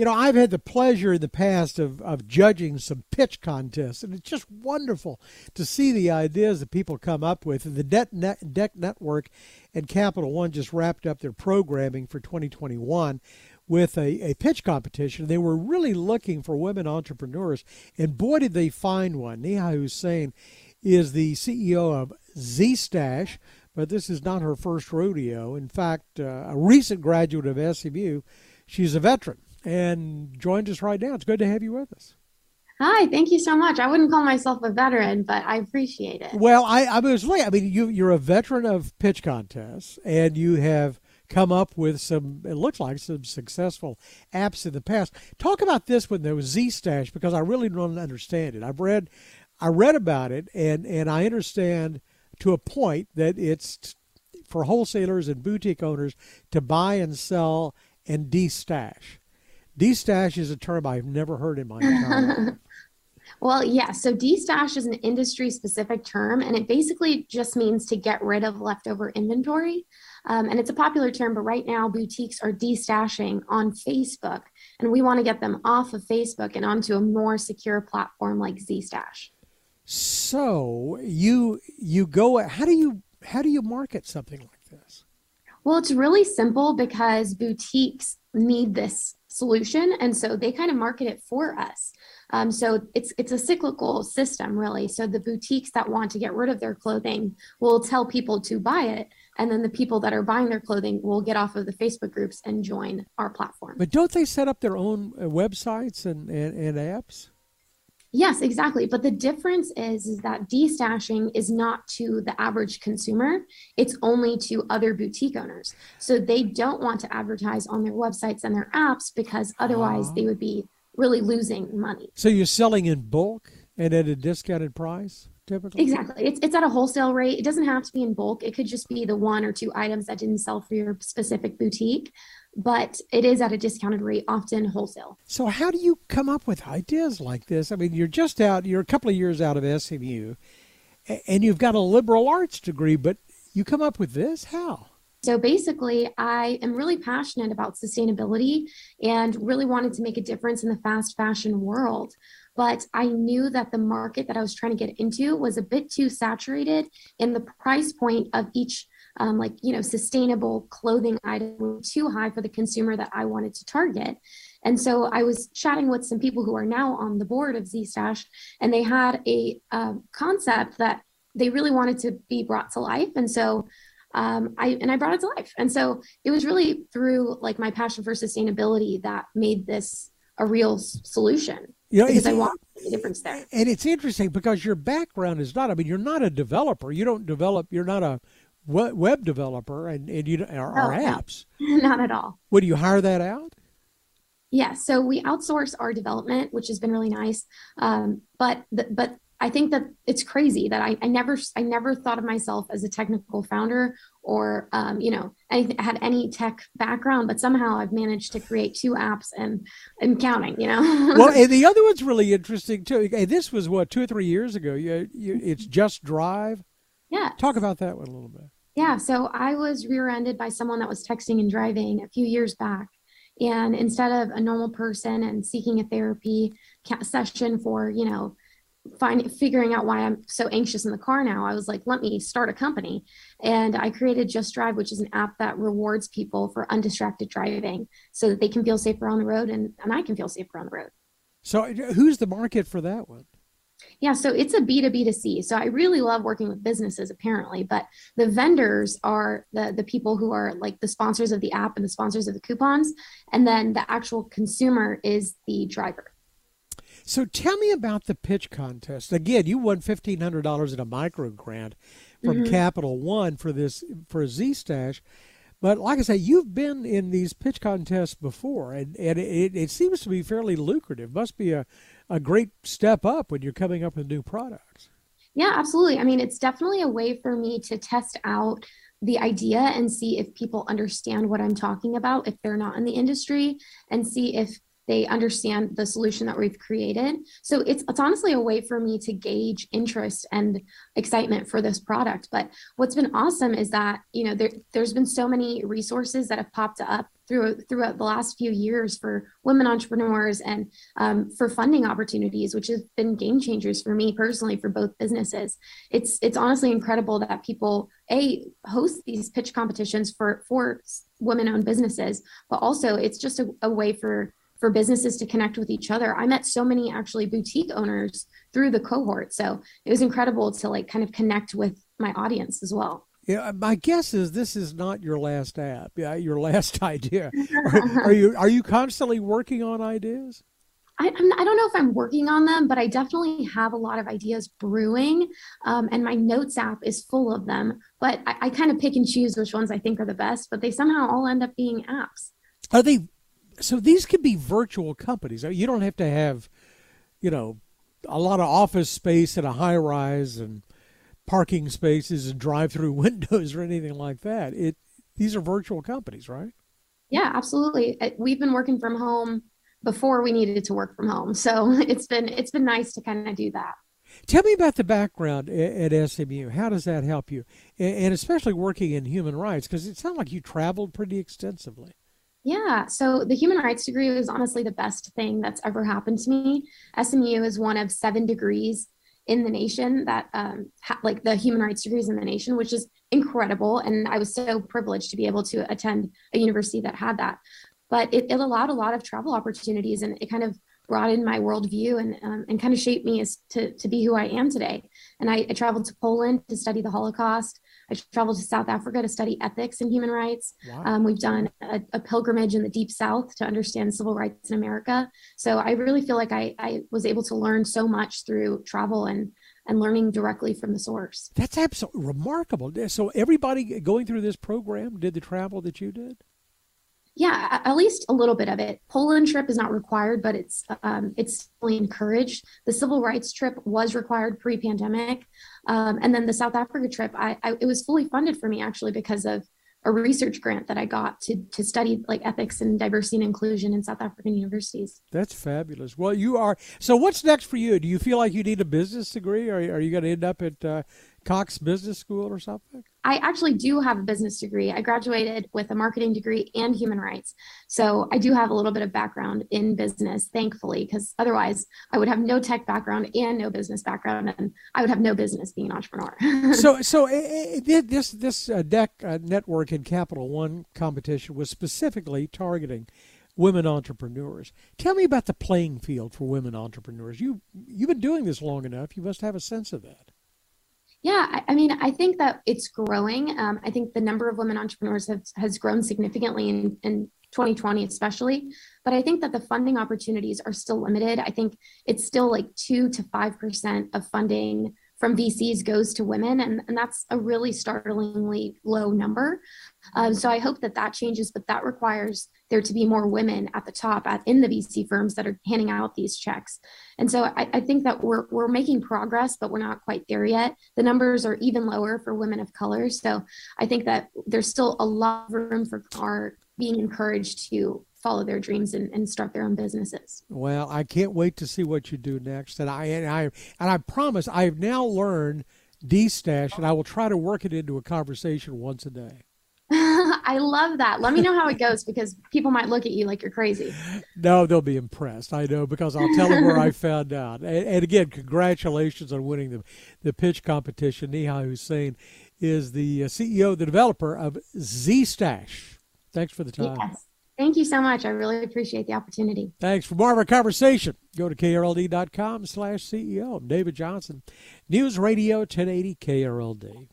You know, I've had the pleasure in the past of, of judging some pitch contests, and it's just wonderful to see the ideas that people come up with. And the Deck, Net, DEC Network and Capital One just wrapped up their programming for 2021 with a, a pitch competition. They were really looking for women entrepreneurs, and boy, did they find one. Neha Hussein is the CEO of Zstash, but this is not her first rodeo. In fact, uh, a recent graduate of SMU, she's a veteran and joined us right now. It's good to have you with us. Hi, thank you so much. I wouldn't call myself a veteran, but I appreciate it. Well, I, I was like, I mean, you, you're a veteran of pitch contests, and you have come up with some, it looks like some successful apps in the past. Talk about this one, though, Zstash, because I really don't understand it. I've read, I read about it, and and I understand to a point that it's for wholesalers and boutique owners to buy and sell and destash. Destash is a term I've never heard in my entire life. Well, yeah. So destash is an industry specific term, and it basically just means to get rid of leftover inventory. Um, and it's a popular term, but right now boutiques are destashing on Facebook, and we want to get them off of Facebook and onto a more secure platform like Zstash. So you you go. How do you how do you market something like this? Well, it's really simple because boutiques need this solution and so they kind of market it for us. Um, so it's it's a cyclical system really. So the boutiques that want to get rid of their clothing will tell people to buy it and then the people that are buying their clothing will get off of the facebook groups and join our platform. But don't they set up their own uh, websites and, and, and apps Yes, exactly. But the difference is, is that destashing is not to the average consumer. It's only to other boutique owners. So they don't want to advertise on their websites and their apps because otherwise uh-huh. they would be really losing money. So you're selling in bulk and at a discounted price? Typically? Exactly. It's, it's at a wholesale rate. It doesn't have to be in bulk. It could just be the one or two items that didn't sell for your specific boutique but it is at a discounted rate, often wholesale. So, how do you come up with ideas like this? I mean, you're just out, you're a couple of years out of SMU, and you've got a liberal arts degree, but you come up with this? How? So basically, I am really passionate about sustainability and really wanted to make a difference in the fast fashion world. But I knew that the market that I was trying to get into was a bit too saturated, and the price point of each um, like you know sustainable clothing item too high for the consumer that I wanted to target. And so I was chatting with some people who are now on the board of Zstash, and they had a uh, concept that they really wanted to be brought to life. And so um, I and I brought it to life. And so it was really through like my passion for sustainability that made this a real solution. You know, because I want a difference there. And it's interesting because your background is not. I mean, you're not a developer. You don't develop. You're not a web developer and, and you or, or oh, apps. Not at all. Would you hire that out? Yeah, so we outsource our development, which has been really nice. Um, but the, but I think that it's crazy that I, I never I never thought of myself as a technical founder or um, you know I had any tech background, but somehow I've managed to create two apps and and counting. You know. well, and the other one's really interesting too. this was what two or three years ago. You, you, it's Just Drive. Yeah. Talk about that one a little bit. Yeah. So I was rear ended by someone that was texting and driving a few years back. And instead of a normal person and seeking a therapy session for, you know, finding figuring out why I'm so anxious in the car now, I was like, let me start a company. And I created Just Drive, which is an app that rewards people for undistracted driving so that they can feel safer on the road and, and I can feel safer on the road. So who's the market for that one? Yeah, so it's a B2B2C. So I really love working with businesses apparently, but the vendors are the the people who are like the sponsors of the app and the sponsors of the coupons, and then the actual consumer is the driver. So tell me about the pitch contest. Again, you won fifteen hundred dollars in a micro grant from mm-hmm. Capital One for this for Zstash. But like I say, you've been in these pitch contests before, and, and it, it seems to be fairly lucrative. Must be a, a great step up when you're coming up with new products. Yeah, absolutely. I mean, it's definitely a way for me to test out the idea and see if people understand what I'm talking about if they're not in the industry and see if they understand the solution that we've created. So it's it's honestly a way for me to gauge interest and excitement for this product. But what's been awesome is that, you know, there there's been so many resources that have popped up through throughout the last few years for women entrepreneurs and um, for funding opportunities, which has been game changers for me personally for both businesses. It's it's honestly incredible that people a host these pitch competitions for for women owned businesses, but also it's just a, a way for for businesses to connect with each other. I met so many actually boutique owners through the cohort. So it was incredible to like kind of connect with my audience as well. Yeah, my guess is this is not your last app. Yeah, your last idea. Are, are you are you constantly working on ideas? I, I'm, I don't know if I'm working on them, but I definitely have a lot of ideas brewing, um, and my notes app is full of them. But I, I kind of pick and choose which ones I think are the best. But they somehow all end up being apps. Are they? So these could be virtual companies. You don't have to have, you know, a lot of office space in a high rise and parking spaces and drive-through windows or anything like that. It these are virtual companies, right? Yeah, absolutely. Uh, we've been working from home before we needed to work from home, so it's been it's been nice to kind of do that. Tell me about the background at, SMU. How does that help you, and especially working in human rights? Because it sounds like you traveled pretty extensively. Yeah, so the human rights degree was honestly the best thing that's ever happened to me. SMU is one of seven degrees in the nation that um, ha- like the human rights degrees in the nation, which is incredible. And I was so privileged to be able to attend a university that had that. But it, it allowed a lot of travel opportunities and it kind of broadened my worldview and, um, and kind of shaped me as to, to be who I am today. And I, I traveled to Poland to study the Holocaust. I traveled to South Africa to study ethics and human rights. Wow. Um, we've done a, a, pilgrimage in the deep South to understand civil rights in America. So I really feel like I, I was able to learn so much through travel and and learning directly from the source. That's absolutely remarkable. So everybody going through this program did the travel that you did yeah at least a little bit of it poland trip is not required but it's um, it's encouraged the civil rights trip was required pre-pandemic um, and then the south africa trip I, I, it was fully funded for me actually because of a research grant that I got to to study like ethics and diversity and inclusion in South African universities. That's fabulous. Well, you are. So, what's next for you? Do you feel like you need a business degree, or are you going to end up at uh, Cox Business School or something? I actually do have a business degree. I graduated with a marketing degree and human rights. So I do have a little bit of background in business, thankfully, because otherwise I would have no tech background and no business background, and I would have no business being an entrepreneur. so, so uh, this this uh, DEC uh, network and Capital One competition was specifically targeting women entrepreneurs. Tell me about the playing field for women entrepreneurs. You you've been doing this long enough. You must have a sense of that. Yeah, I, I mean, I think that it's growing. Um, I think the number of women entrepreneurs have, has grown significantly in, in 2020, especially. But I think that the funding opportunities are still limited. I think it's still like two to 5% of funding from VCs goes to women, and, and that's a really startlingly low number. Um, so I hope that that changes, but that requires there to be more women at the top at, in the VC firms that are handing out these checks. And so I, I think that we're, we're making progress, but we're not quite there yet. The numbers are even lower for women of color. So I think that there's still a lot of room for our being encouraged to follow their dreams and, and start their own businesses. Well, I can't wait to see what you do next. And I and I and I promise I've now learned destash and I will try to work it into a conversation once a day. I love that. Let me know how it goes because people might look at you like you're crazy. No, they'll be impressed. I know because I'll tell them where I found out. And, and, again, congratulations on winning the the pitch competition. Neha Hussain is the uh, CEO, the developer of Z-Stash. Thanks for the time. Yes. Thank you so much. I really appreciate the opportunity. Thanks. For more of our conversation, go to krld.com slash CEO. I'm David Johnson, News Radio 1080 KRLD.